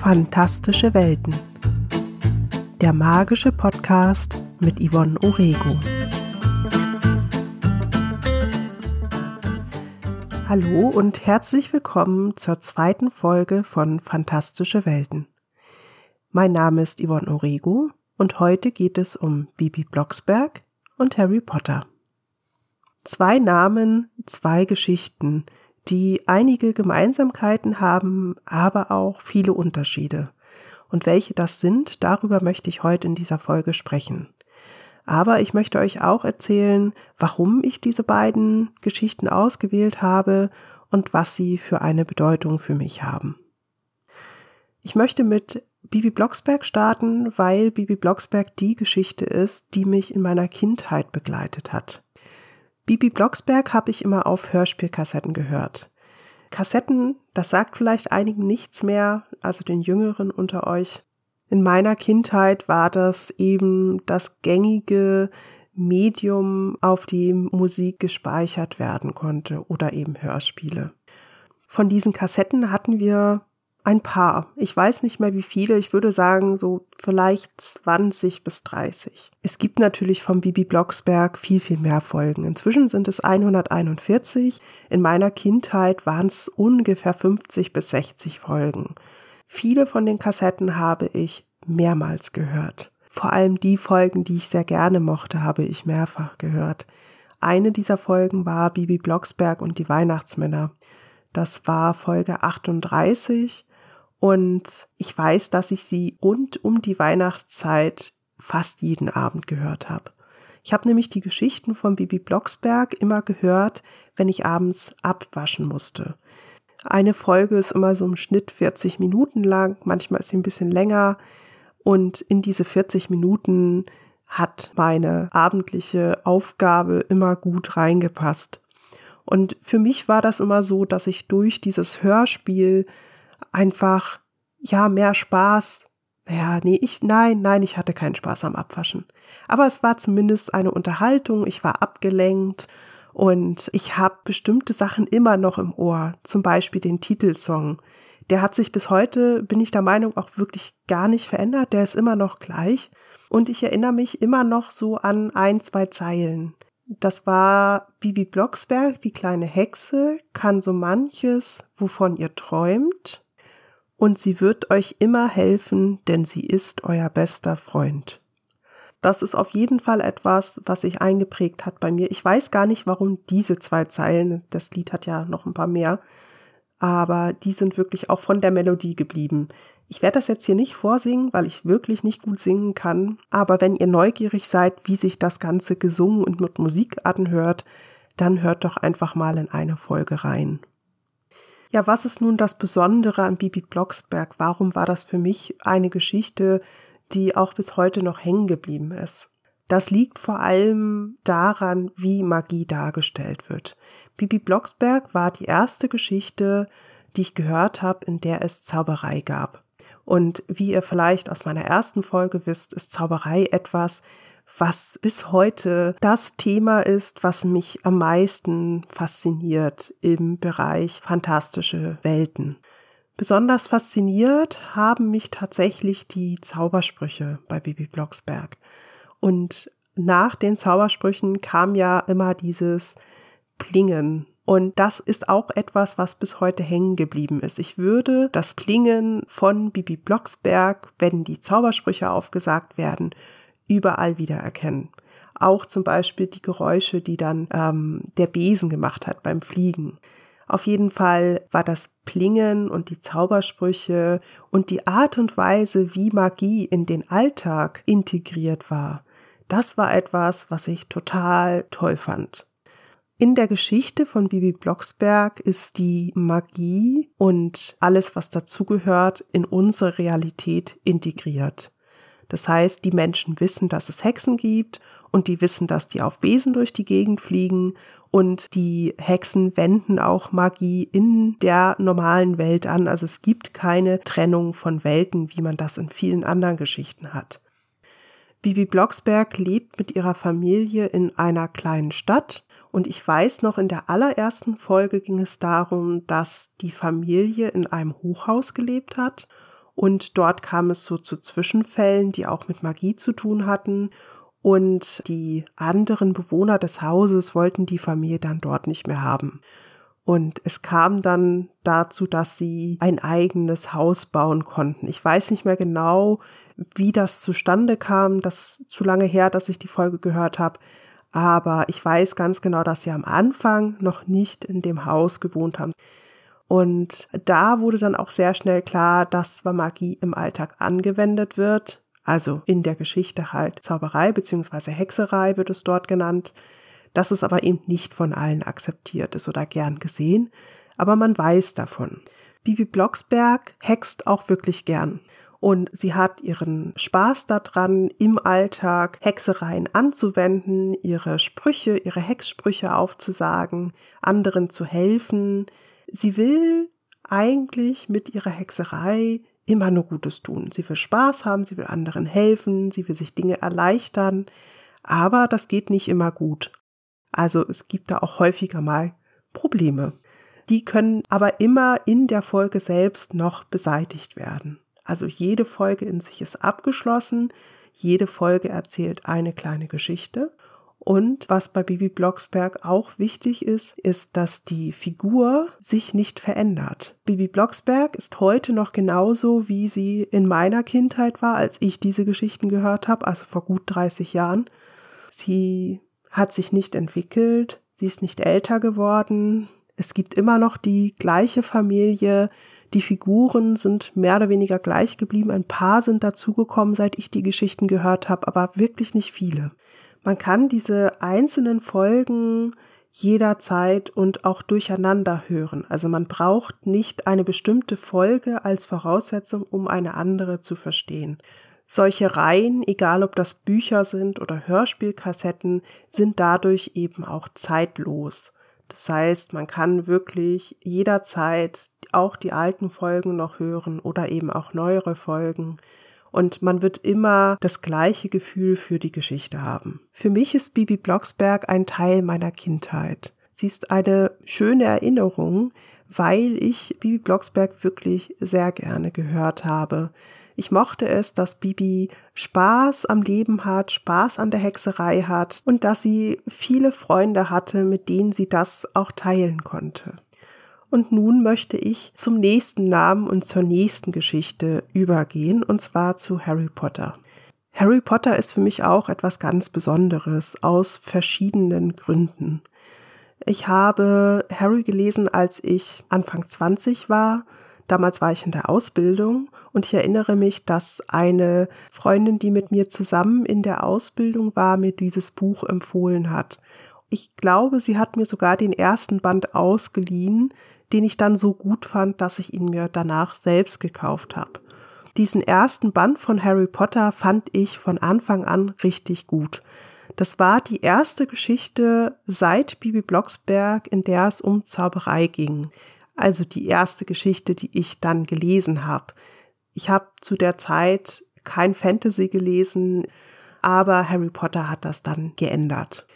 Fantastische Welten. Der magische Podcast mit Yvonne Orego. Hallo und herzlich willkommen zur zweiten Folge von Fantastische Welten. Mein Name ist Yvonne Orego und heute geht es um Bibi Blocksberg und Harry Potter. Zwei Namen, zwei Geschichten, die einige Gemeinsamkeiten haben, aber auch viele Unterschiede. Und welche das sind, darüber möchte ich heute in dieser Folge sprechen. Aber ich möchte euch auch erzählen, warum ich diese beiden Geschichten ausgewählt habe und was sie für eine Bedeutung für mich haben. Ich möchte mit Bibi Blocksberg starten, weil Bibi Blocksberg die Geschichte ist, die mich in meiner Kindheit begleitet hat. Bibi Blocksberg habe ich immer auf Hörspielkassetten gehört. Kassetten, das sagt vielleicht einigen nichts mehr, also den Jüngeren unter euch. In meiner Kindheit war das eben das gängige Medium, auf dem Musik gespeichert werden konnte oder eben Hörspiele. Von diesen Kassetten hatten wir ein paar. Ich weiß nicht mehr wie viele. Ich würde sagen, so vielleicht 20 bis 30. Es gibt natürlich vom Bibi Blocksberg viel, viel mehr Folgen. Inzwischen sind es 141. In meiner Kindheit waren es ungefähr 50 bis 60 Folgen. Viele von den Kassetten habe ich mehrmals gehört. Vor allem die Folgen, die ich sehr gerne mochte, habe ich mehrfach gehört. Eine dieser Folgen war Bibi Blocksberg und die Weihnachtsmänner. Das war Folge 38 und ich weiß, dass ich sie rund um die Weihnachtszeit fast jeden Abend gehört habe. Ich habe nämlich die Geschichten von Bibi Blocksberg immer gehört, wenn ich abends abwaschen musste. Eine Folge ist immer so im Schnitt 40 Minuten lang, manchmal ist sie ein bisschen länger. Und in diese 40 Minuten hat meine abendliche Aufgabe immer gut reingepasst. Und für mich war das immer so, dass ich durch dieses Hörspiel einfach, ja, mehr Spaß. Ja, nee, ich, nein, nein, ich hatte keinen Spaß am Abwaschen. Aber es war zumindest eine Unterhaltung, ich war abgelenkt und ich habe bestimmte Sachen immer noch im Ohr, zum Beispiel den Titelsong. Der hat sich bis heute, bin ich der Meinung, auch wirklich gar nicht verändert, der ist immer noch gleich. Und ich erinnere mich immer noch so an ein, zwei Zeilen. Das war Bibi Blocksberg, die kleine Hexe, kann so manches, wovon ihr träumt und sie wird euch immer helfen, denn sie ist euer bester Freund. Das ist auf jeden Fall etwas, was sich eingeprägt hat bei mir. Ich weiß gar nicht, warum diese zwei Zeilen, das Lied hat ja noch ein paar mehr, aber die sind wirklich auch von der Melodie geblieben. Ich werde das jetzt hier nicht vorsingen, weil ich wirklich nicht gut singen kann, aber wenn ihr neugierig seid, wie sich das Ganze gesungen und mit Musik anhört, dann hört doch einfach mal in eine Folge rein. Ja, was ist nun das Besondere an Bibi Blocksberg? Warum war das für mich eine Geschichte, die auch bis heute noch hängen geblieben ist? Das liegt vor allem daran, wie Magie dargestellt wird. Bibi Blocksberg war die erste Geschichte, die ich gehört habe, in der es Zauberei gab. Und wie ihr vielleicht aus meiner ersten Folge wisst, ist Zauberei etwas, was bis heute das Thema ist, was mich am meisten fasziniert im Bereich fantastische Welten. Besonders fasziniert haben mich tatsächlich die Zaubersprüche bei Bibi Blocksberg. Und nach den Zaubersprüchen kam ja immer dieses Plingen. Und das ist auch etwas, was bis heute hängen geblieben ist. Ich würde das Plingen von Bibi Blocksberg, wenn die Zaubersprüche aufgesagt werden, überall wiedererkennen. Auch zum Beispiel die Geräusche, die dann ähm, der Besen gemacht hat beim Fliegen. Auf jeden Fall war das Plingen und die Zaubersprüche und die Art und Weise, wie Magie in den Alltag integriert war, das war etwas, was ich total toll fand. In der Geschichte von Bibi Blocksberg ist die Magie und alles, was dazugehört, in unsere Realität integriert. Das heißt, die Menschen wissen, dass es Hexen gibt und die wissen, dass die auf Besen durch die Gegend fliegen und die Hexen wenden auch Magie in der normalen Welt an. Also es gibt keine Trennung von Welten, wie man das in vielen anderen Geschichten hat. Bibi Blocksberg lebt mit ihrer Familie in einer kleinen Stadt und ich weiß noch, in der allerersten Folge ging es darum, dass die Familie in einem Hochhaus gelebt hat Und dort kam es so zu Zwischenfällen, die auch mit Magie zu tun hatten. Und die anderen Bewohner des Hauses wollten die Familie dann dort nicht mehr haben. Und es kam dann dazu, dass sie ein eigenes Haus bauen konnten. Ich weiß nicht mehr genau, wie das zustande kam. Das ist zu lange her, dass ich die Folge gehört habe. Aber ich weiß ganz genau, dass sie am Anfang noch nicht in dem Haus gewohnt haben. Und da wurde dann auch sehr schnell klar, dass zwar Magie im Alltag angewendet wird, also in der Geschichte halt Zauberei beziehungsweise Hexerei wird es dort genannt, dass es aber eben nicht von allen akzeptiert ist oder gern gesehen, aber man weiß davon. Bibi Blocksberg hext auch wirklich gern. Und sie hat ihren Spaß daran, im Alltag Hexereien anzuwenden, ihre Sprüche, ihre Hexsprüche aufzusagen, anderen zu helfen. Sie will eigentlich mit ihrer Hexerei immer nur Gutes tun. Sie will Spaß haben, sie will anderen helfen, sie will sich Dinge erleichtern, aber das geht nicht immer gut. Also es gibt da auch häufiger mal Probleme. Die können aber immer in der Folge selbst noch beseitigt werden. Also jede Folge in sich ist abgeschlossen, jede Folge erzählt eine kleine Geschichte. Und was bei Bibi Blocksberg auch wichtig ist, ist, dass die Figur sich nicht verändert. Bibi Blocksberg ist heute noch genauso, wie sie in meiner Kindheit war, als ich diese Geschichten gehört habe, also vor gut 30 Jahren. Sie hat sich nicht entwickelt, sie ist nicht älter geworden, es gibt immer noch die gleiche Familie, die Figuren sind mehr oder weniger gleich geblieben, ein paar sind dazugekommen, seit ich die Geschichten gehört habe, aber wirklich nicht viele. Man kann diese einzelnen Folgen jederzeit und auch durcheinander hören. Also man braucht nicht eine bestimmte Folge als Voraussetzung, um eine andere zu verstehen. Solche Reihen, egal ob das Bücher sind oder Hörspielkassetten, sind dadurch eben auch zeitlos. Das heißt, man kann wirklich jederzeit auch die alten Folgen noch hören oder eben auch neuere Folgen. Und man wird immer das gleiche Gefühl für die Geschichte haben. Für mich ist Bibi Blocksberg ein Teil meiner Kindheit. Sie ist eine schöne Erinnerung, weil ich Bibi Blocksberg wirklich sehr gerne gehört habe. Ich mochte es, dass Bibi Spaß am Leben hat, Spaß an der Hexerei hat und dass sie viele Freunde hatte, mit denen sie das auch teilen konnte. Und nun möchte ich zum nächsten Namen und zur nächsten Geschichte übergehen, und zwar zu Harry Potter. Harry Potter ist für mich auch etwas ganz Besonderes aus verschiedenen Gründen. Ich habe Harry gelesen, als ich Anfang 20 war. Damals war ich in der Ausbildung und ich erinnere mich, dass eine Freundin, die mit mir zusammen in der Ausbildung war, mir dieses Buch empfohlen hat. Ich glaube, sie hat mir sogar den ersten Band ausgeliehen, den ich dann so gut fand, dass ich ihn mir danach selbst gekauft habe. Diesen ersten Band von Harry Potter fand ich von Anfang an richtig gut. Das war die erste Geschichte seit Bibi Blocksberg, in der es um Zauberei ging. Also die erste Geschichte, die ich dann gelesen habe. Ich habe zu der Zeit kein Fantasy gelesen, aber Harry Potter hat das dann geändert.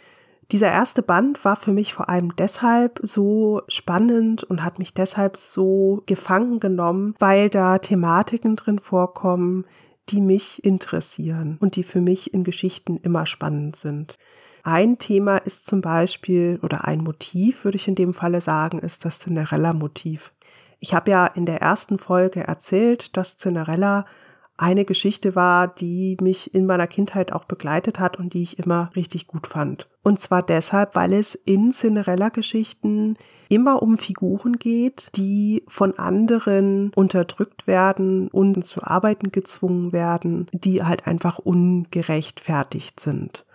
Dieser erste Band war für mich vor allem deshalb so spannend und hat mich deshalb so gefangen genommen, weil da Thematiken drin vorkommen, die mich interessieren und die für mich in Geschichten immer spannend sind. Ein Thema ist zum Beispiel, oder ein Motiv, würde ich in dem Falle sagen, ist das Cinderella-Motiv. Ich habe ja in der ersten Folge erzählt, dass Cinderella eine Geschichte war, die mich in meiner Kindheit auch begleitet hat und die ich immer richtig gut fand. Und zwar deshalb, weil es in Cinderella-Geschichten immer um Figuren geht, die von anderen unterdrückt werden und zu arbeiten gezwungen werden, die halt einfach ungerechtfertigt sind.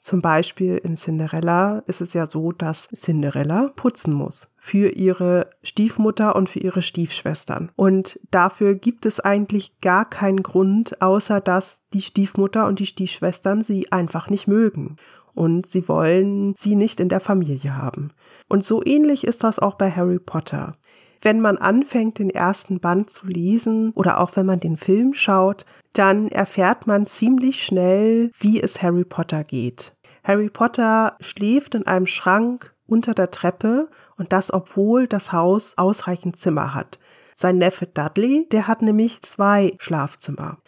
Zum Beispiel in Cinderella ist es ja so, dass Cinderella putzen muss für ihre Stiefmutter und für ihre Stiefschwestern. Und dafür gibt es eigentlich gar keinen Grund, außer dass die Stiefmutter und die Stiefschwestern sie einfach nicht mögen. Und sie wollen sie nicht in der Familie haben. Und so ähnlich ist das auch bei Harry Potter. Wenn man anfängt, den ersten Band zu lesen oder auch wenn man den Film schaut, dann erfährt man ziemlich schnell, wie es Harry Potter geht. Harry Potter schläft in einem Schrank unter der Treppe und das obwohl das Haus ausreichend Zimmer hat. Sein Neffe Dudley, der hat nämlich zwei Schlafzimmer.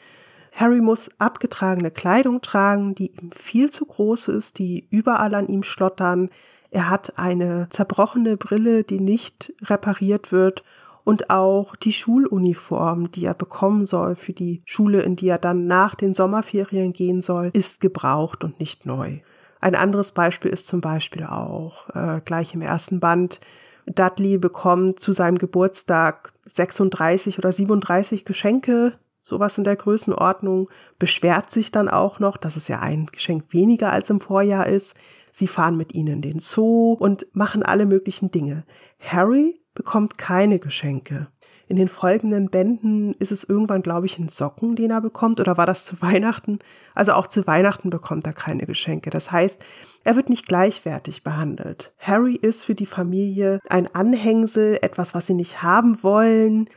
Harry muss abgetragene Kleidung tragen, die ihm viel zu groß ist, die überall an ihm schlottern. Er hat eine zerbrochene Brille, die nicht repariert wird und auch die Schuluniform, die er bekommen soll für die Schule, in die er dann nach den Sommerferien gehen soll, ist gebraucht und nicht neu. Ein anderes Beispiel ist zum Beispiel auch äh, gleich im ersten Band. Dudley bekommt zu seinem Geburtstag 36 oder 37 Geschenke, sowas in der Größenordnung, beschwert sich dann auch noch, dass es ja ein Geschenk weniger als im Vorjahr ist. Sie fahren mit ihnen den Zoo und machen alle möglichen Dinge. Harry bekommt keine Geschenke. In den folgenden Bänden ist es irgendwann, glaube ich, ein Socken, den er bekommt, oder war das zu Weihnachten? Also auch zu Weihnachten bekommt er keine Geschenke. Das heißt, er wird nicht gleichwertig behandelt. Harry ist für die Familie ein Anhängsel, etwas, was sie nicht haben wollen,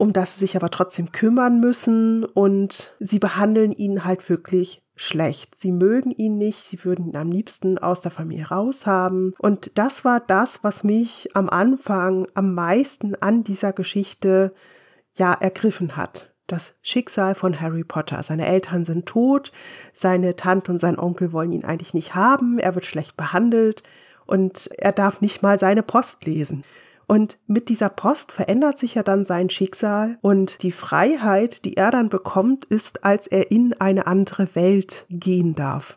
um das sie sich aber trotzdem kümmern müssen und sie behandeln ihn halt wirklich schlecht. Sie mögen ihn nicht, sie würden ihn am liebsten aus der Familie raushaben. Und das war das, was mich am Anfang am meisten an dieser Geschichte ja ergriffen hat. Das Schicksal von Harry Potter. Seine Eltern sind tot, seine Tante und sein Onkel wollen ihn eigentlich nicht haben, er wird schlecht behandelt und er darf nicht mal seine Post lesen. Und mit dieser Post verändert sich ja dann sein Schicksal und die Freiheit, die er dann bekommt, ist, als er in eine andere Welt gehen darf.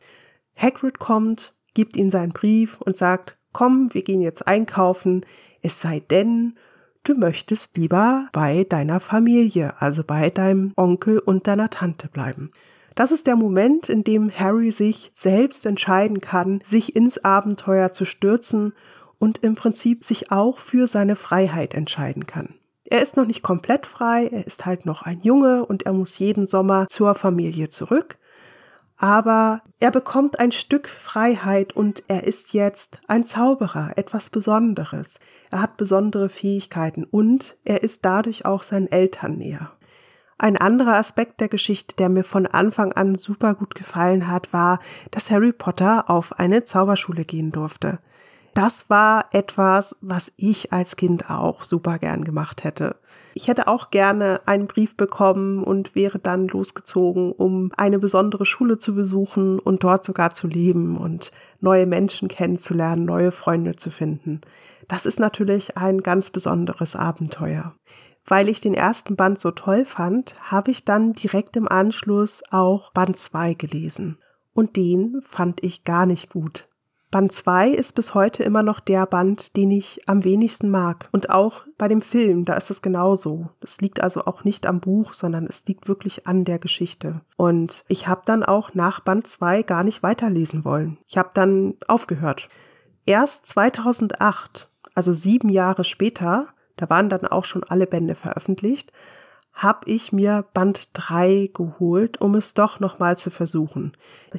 Hagrid kommt, gibt ihm seinen Brief und sagt, komm, wir gehen jetzt einkaufen, es sei denn, du möchtest lieber bei deiner Familie, also bei deinem Onkel und deiner Tante bleiben. Das ist der Moment, in dem Harry sich selbst entscheiden kann, sich ins Abenteuer zu stürzen und im Prinzip sich auch für seine Freiheit entscheiden kann. Er ist noch nicht komplett frei, er ist halt noch ein Junge und er muss jeden Sommer zur Familie zurück. Aber er bekommt ein Stück Freiheit und er ist jetzt ein Zauberer, etwas Besonderes. Er hat besondere Fähigkeiten und er ist dadurch auch seinen Eltern näher. Ein anderer Aspekt der Geschichte, der mir von Anfang an super gut gefallen hat, war, dass Harry Potter auf eine Zauberschule gehen durfte das war etwas, was ich als Kind auch super gern gemacht hätte. Ich hätte auch gerne einen Brief bekommen und wäre dann losgezogen, um eine besondere Schule zu besuchen und dort sogar zu leben und neue Menschen kennenzulernen, neue Freunde zu finden. Das ist natürlich ein ganz besonderes Abenteuer. Weil ich den ersten Band so toll fand, habe ich dann direkt im Anschluss auch Band 2 gelesen. Und den fand ich gar nicht gut. Band 2 ist bis heute immer noch der Band, den ich am wenigsten mag. Und auch bei dem Film, da ist es genauso. Das liegt also auch nicht am Buch, sondern es liegt wirklich an der Geschichte. Und ich habe dann auch nach Band 2 gar nicht weiterlesen wollen. Ich habe dann aufgehört. Erst 2008, also sieben Jahre später, da waren dann auch schon alle Bände veröffentlicht, habe ich mir Band 3 geholt, um es doch nochmal zu versuchen.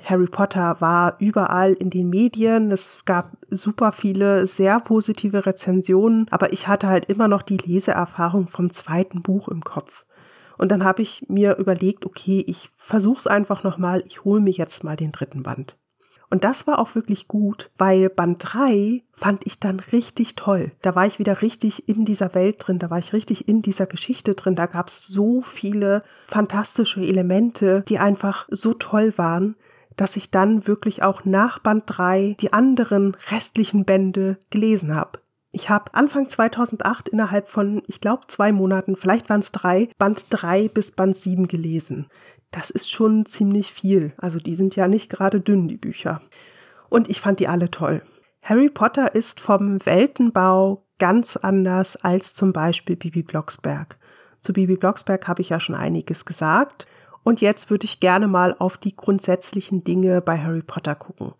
Harry Potter war überall in den Medien, es gab super viele sehr positive Rezensionen, aber ich hatte halt immer noch die Leseerfahrung vom zweiten Buch im Kopf. Und dann habe ich mir überlegt, okay, ich versuch's einfach nochmal, ich hole mir jetzt mal den dritten Band. Und das war auch wirklich gut, weil Band 3 fand ich dann richtig toll. Da war ich wieder richtig in dieser Welt drin, da war ich richtig in dieser Geschichte drin. Da gab es so viele fantastische Elemente, die einfach so toll waren, dass ich dann wirklich auch nach Band 3 die anderen restlichen Bände gelesen habe. Ich habe Anfang 2008 innerhalb von, ich glaube, zwei Monaten, vielleicht waren es drei, Band 3 bis Band 7 gelesen. Das ist schon ziemlich viel. Also die sind ja nicht gerade dünn, die Bücher. Und ich fand die alle toll. Harry Potter ist vom Weltenbau ganz anders als zum Beispiel Bibi Blocksberg. Zu Bibi Blocksberg habe ich ja schon einiges gesagt. Und jetzt würde ich gerne mal auf die grundsätzlichen Dinge bei Harry Potter gucken.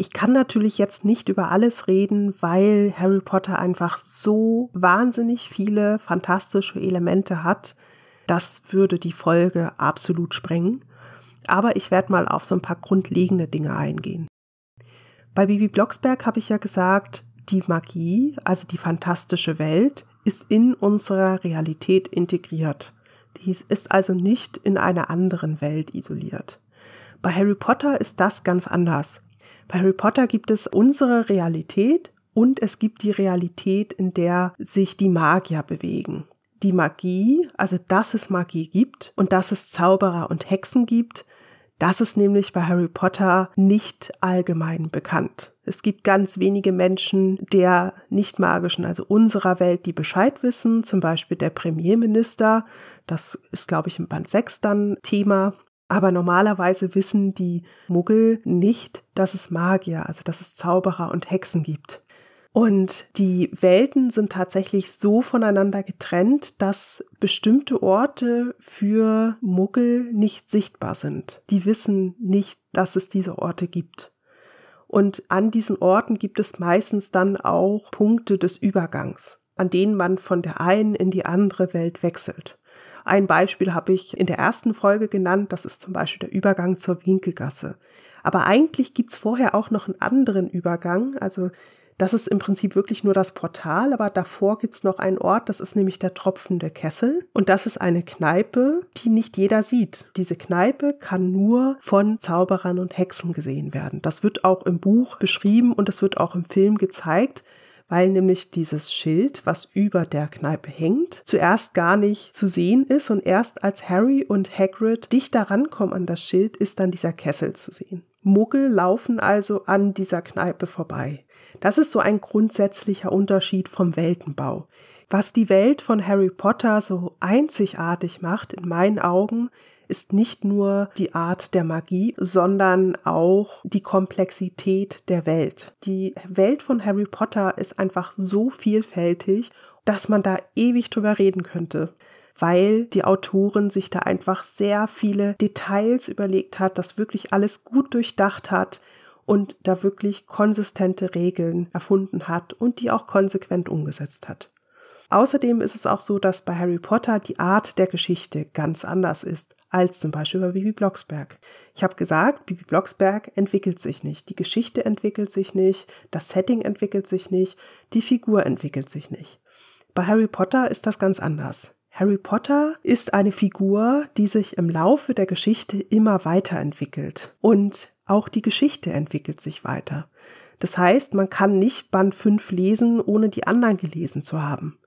Ich kann natürlich jetzt nicht über alles reden, weil Harry Potter einfach so wahnsinnig viele fantastische Elemente hat. Das würde die Folge absolut sprengen. Aber ich werde mal auf so ein paar grundlegende Dinge eingehen. Bei Bibi Blocksberg habe ich ja gesagt, die Magie, also die fantastische Welt, ist in unserer Realität integriert. Dies ist also nicht in einer anderen Welt isoliert. Bei Harry Potter ist das ganz anders. Bei Harry Potter gibt es unsere Realität und es gibt die Realität, in der sich die Magier bewegen. die Magie, also dass es Magie gibt und dass es Zauberer und Hexen gibt, das ist nämlich bei Harry Potter nicht allgemein bekannt. Es gibt ganz wenige Menschen der nicht magischen, also unserer Welt, die Bescheid wissen, zum Beispiel der Premierminister. Das ist, glaube ich, im Band 6 dann Thema. Aber normalerweise wissen die Muggel nicht, dass es Magier, also dass es Zauberer und Hexen gibt. Und die Welten sind tatsächlich so voneinander getrennt, dass bestimmte Orte für Muggel nicht sichtbar sind. Die wissen nicht, dass es diese Orte gibt. Und an diesen Orten gibt es meistens dann auch Punkte des Übergangs, an denen man von der einen in die andere Welt wechselt. Ein Beispiel habe ich in der ersten Folge genannt, das ist zum Beispiel der Übergang zur Winkelgasse. Aber eigentlich gibt's vorher auch noch einen anderen Übergang. Also das ist im Prinzip wirklich nur das Portal, aber davor gibt's noch einen Ort, das ist nämlich der tropfende Kessel. Und das ist eine Kneipe, die nicht jeder sieht. Diese Kneipe kann nur von Zauberern und Hexen gesehen werden. Das wird auch im Buch beschrieben und es wird auch im Film gezeigt weil nämlich dieses Schild, was über der Kneipe hängt, zuerst gar nicht zu sehen ist und erst als Harry und Hagrid dichter rankommen an das Schild, ist dann dieser Kessel zu sehen. Muggel laufen also an dieser Kneipe vorbei. Das ist so ein grundsätzlicher Unterschied vom Weltenbau. Was die Welt von Harry Potter so einzigartig macht, in meinen Augen, ist nicht nur die Art der Magie, sondern auch die Komplexität der Welt. Die Welt von Harry Potter ist einfach so vielfältig, dass man da ewig drüber reden könnte weil die Autorin sich da einfach sehr viele Details überlegt hat, das wirklich alles gut durchdacht hat und da wirklich konsistente Regeln erfunden hat und die auch konsequent umgesetzt hat. Außerdem ist es auch so, dass bei Harry Potter die Art der Geschichte ganz anders ist als zum Beispiel bei Bibi Blocksberg. Ich habe gesagt, Bibi Blocksberg entwickelt sich nicht, die Geschichte entwickelt sich nicht, das Setting entwickelt sich nicht, die Figur entwickelt sich nicht. Bei Harry Potter ist das ganz anders. Harry Potter ist eine Figur, die sich im Laufe der Geschichte immer weiterentwickelt und auch die Geschichte entwickelt sich weiter. Das heißt, man kann nicht Band 5 lesen, ohne die anderen gelesen zu haben.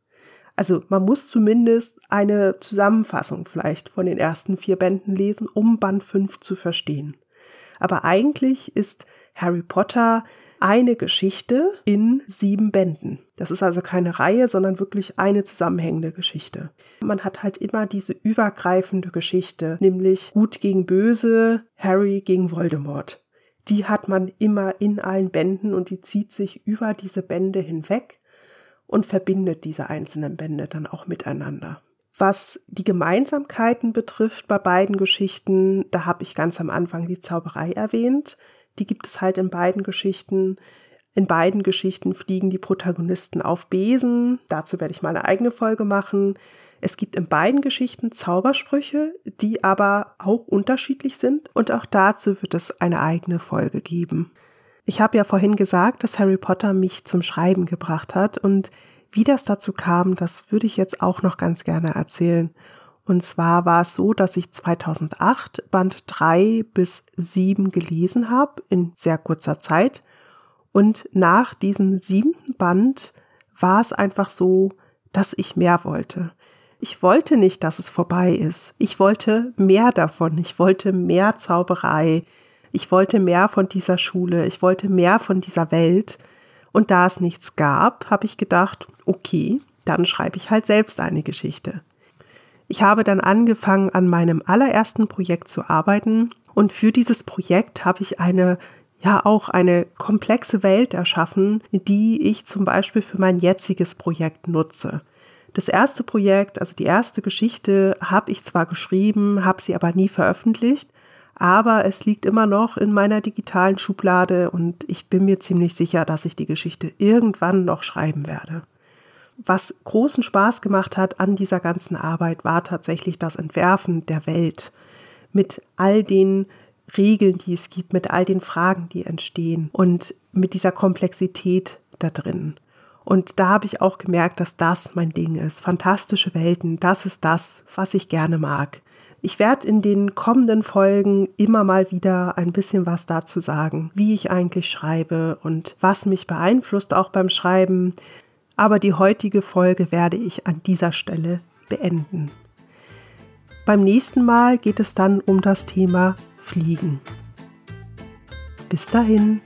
Also man muss zumindest eine Zusammenfassung vielleicht von den ersten vier Bänden lesen, um Band 5 zu verstehen. Aber eigentlich ist Harry Potter eine Geschichte in sieben Bänden. Das ist also keine Reihe, sondern wirklich eine zusammenhängende Geschichte. Man hat halt immer diese übergreifende Geschichte, nämlich Gut gegen Böse, Harry gegen Voldemort. Die hat man immer in allen Bänden und die zieht sich über diese Bände hinweg und verbindet diese einzelnen Bände dann auch miteinander. Was die Gemeinsamkeiten betrifft bei beiden Geschichten, da habe ich ganz am Anfang die Zauberei erwähnt. Die gibt es halt in beiden Geschichten. In beiden Geschichten fliegen die Protagonisten auf Besen. Dazu werde ich mal eine eigene Folge machen. Es gibt in beiden Geschichten Zaubersprüche, die aber auch unterschiedlich sind und auch dazu wird es eine eigene Folge geben. Ich habe ja vorhin gesagt, dass Harry Potter mich zum Schreiben gebracht hat und wie das dazu kam, das würde ich jetzt auch noch ganz gerne erzählen. Und zwar war es so, dass ich 2008 Band 3 bis 7 gelesen habe in sehr kurzer Zeit. Und nach diesem siebten Band war es einfach so, dass ich mehr wollte. Ich wollte nicht, dass es vorbei ist. Ich wollte mehr davon. Ich wollte mehr Zauberei. Ich wollte mehr von dieser Schule, ich wollte mehr von dieser Welt. Und da es nichts gab, habe ich gedacht, okay, dann schreibe ich halt selbst eine Geschichte. Ich habe dann angefangen, an meinem allerersten Projekt zu arbeiten und für dieses Projekt habe ich eine ja auch eine komplexe Welt erschaffen, die ich zum Beispiel für mein jetziges Projekt nutze. Das erste Projekt, also die erste Geschichte, habe ich zwar geschrieben, habe sie aber nie veröffentlicht, aber es liegt immer noch in meiner digitalen Schublade und ich bin mir ziemlich sicher, dass ich die Geschichte irgendwann noch schreiben werde. Was großen Spaß gemacht hat an dieser ganzen Arbeit, war tatsächlich das Entwerfen der Welt mit all den Regeln, die es gibt, mit all den Fragen, die entstehen und mit dieser Komplexität da drin. Und da habe ich auch gemerkt, dass das mein Ding ist. Fantastische Welten, das ist das, was ich gerne mag. Ich werde in den kommenden Folgen immer mal wieder ein bisschen was dazu sagen, wie ich eigentlich schreibe und was mich beeinflusst auch beim Schreiben. Aber die heutige Folge werde ich an dieser Stelle beenden. Beim nächsten Mal geht es dann um das Thema Fliegen. Bis dahin.